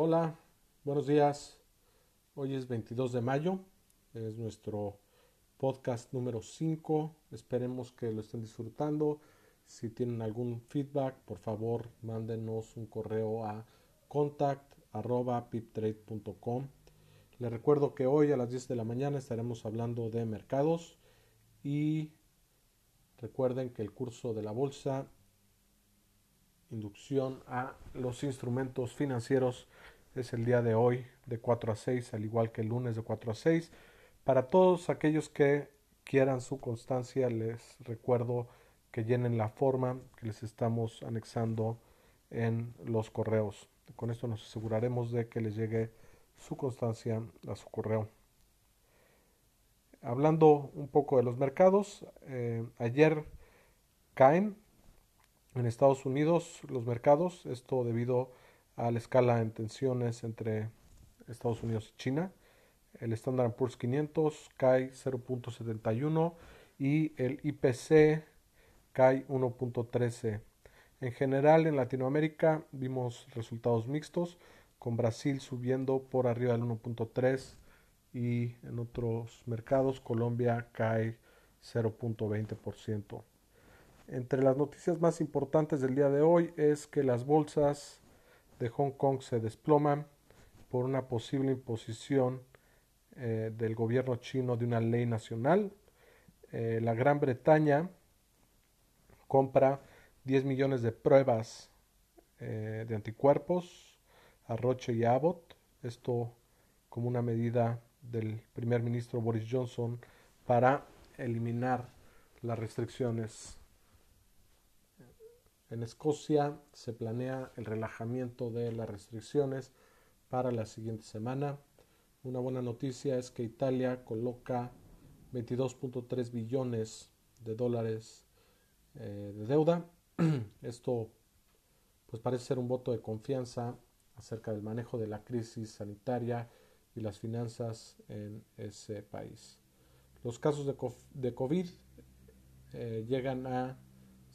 Hola, buenos días. Hoy es 22 de mayo, es nuestro podcast número 5. Esperemos que lo estén disfrutando. Si tienen algún feedback, por favor, mándenos un correo a contact@piptrade.com. Les recuerdo que hoy a las 10 de la mañana estaremos hablando de mercados y recuerden que el curso de la bolsa inducción a los instrumentos financieros es el día de hoy de 4 a 6, al igual que el lunes de 4 a 6. Para todos aquellos que quieran su constancia, les recuerdo que llenen la forma que les estamos anexando en los correos. Con esto nos aseguraremos de que les llegue su constancia a su correo. Hablando un poco de los mercados, eh, ayer caen en Estados Unidos los mercados, esto debido a la escala en tensiones entre Estados Unidos y China. El Standard Poor's 500 cae 0.71 y el IPC cae 1.13. En general en Latinoamérica vimos resultados mixtos, con Brasil subiendo por arriba del 1.3 y en otros mercados Colombia cae 0.20%. Entre las noticias más importantes del día de hoy es que las bolsas de Hong Kong se desploman por una posible imposición eh, del gobierno chino de una ley nacional. Eh, la Gran Bretaña compra 10 millones de pruebas eh, de anticuerpos a Roche y Abbott. Esto como una medida del primer ministro Boris Johnson para eliminar las restricciones en Escocia se planea el relajamiento de las restricciones para la siguiente semana. Una buena noticia es que Italia coloca 22.3 billones de dólares eh, de deuda. Esto pues parece ser un voto de confianza acerca del manejo de la crisis sanitaria y las finanzas en ese país. Los casos de, COVID eh, llegan a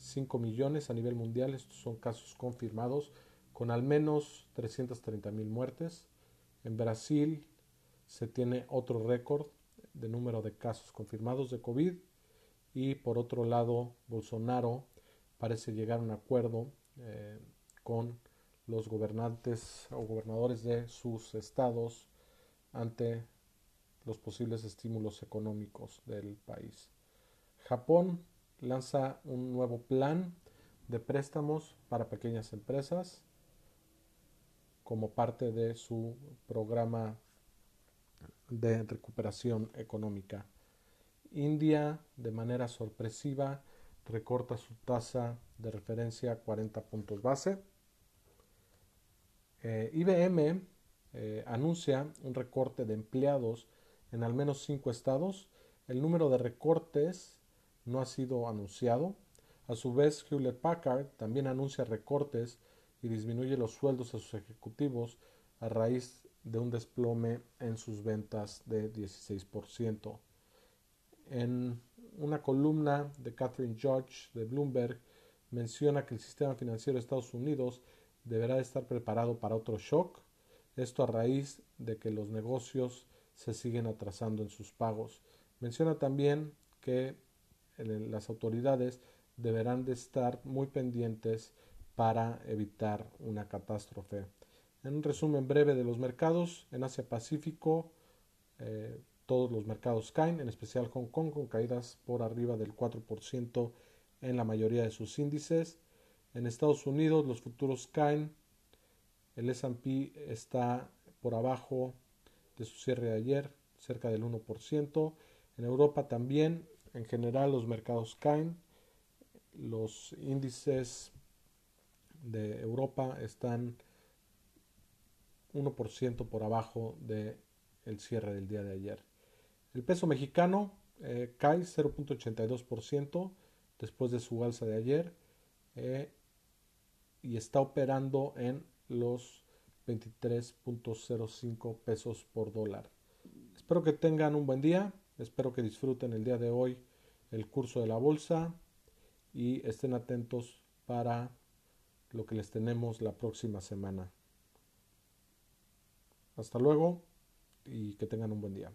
5 millones a nivel mundial. Estos son casos confirmados con al menos 330 mil muertes. En Brasil se tiene otro récord de número de casos confirmados de COVID. Y por otro lado, Bolsonaro parece llegar a un acuerdo eh, con los gobernantes o gobernadores de sus estados ante los posibles estímulos económicos del país. Japón lanza un nuevo plan de préstamos para pequeñas empresas como parte de su programa de recuperación económica. India, de manera sorpresiva, recorta su tasa de referencia a 40 puntos base. Eh, IBM eh, anuncia un recorte de empleados en al menos cinco estados. El número de recortes no ha sido anunciado. A su vez, Hewlett Packard también anuncia recortes y disminuye los sueldos a sus ejecutivos a raíz de un desplome en sus ventas de 16%. En una columna de Catherine George de Bloomberg menciona que el sistema financiero de Estados Unidos deberá estar preparado para otro shock, esto a raíz de que los negocios se siguen atrasando en sus pagos. Menciona también que las autoridades deberán de estar muy pendientes para evitar una catástrofe. En un resumen breve de los mercados, en Asia Pacífico eh, todos los mercados caen, en especial Hong Kong con caídas por arriba del 4% en la mayoría de sus índices. En Estados Unidos los futuros caen, el S&P está por abajo de su cierre de ayer, cerca del 1%. En Europa también en general los mercados caen, los índices de Europa están 1% por abajo del el cierre del día de ayer. El peso mexicano eh, cae 0.82% después de su alza de ayer eh, y está operando en los 23.05 pesos por dólar. Espero que tengan un buen día. Espero que disfruten el día de hoy el curso de la bolsa y estén atentos para lo que les tenemos la próxima semana. Hasta luego y que tengan un buen día.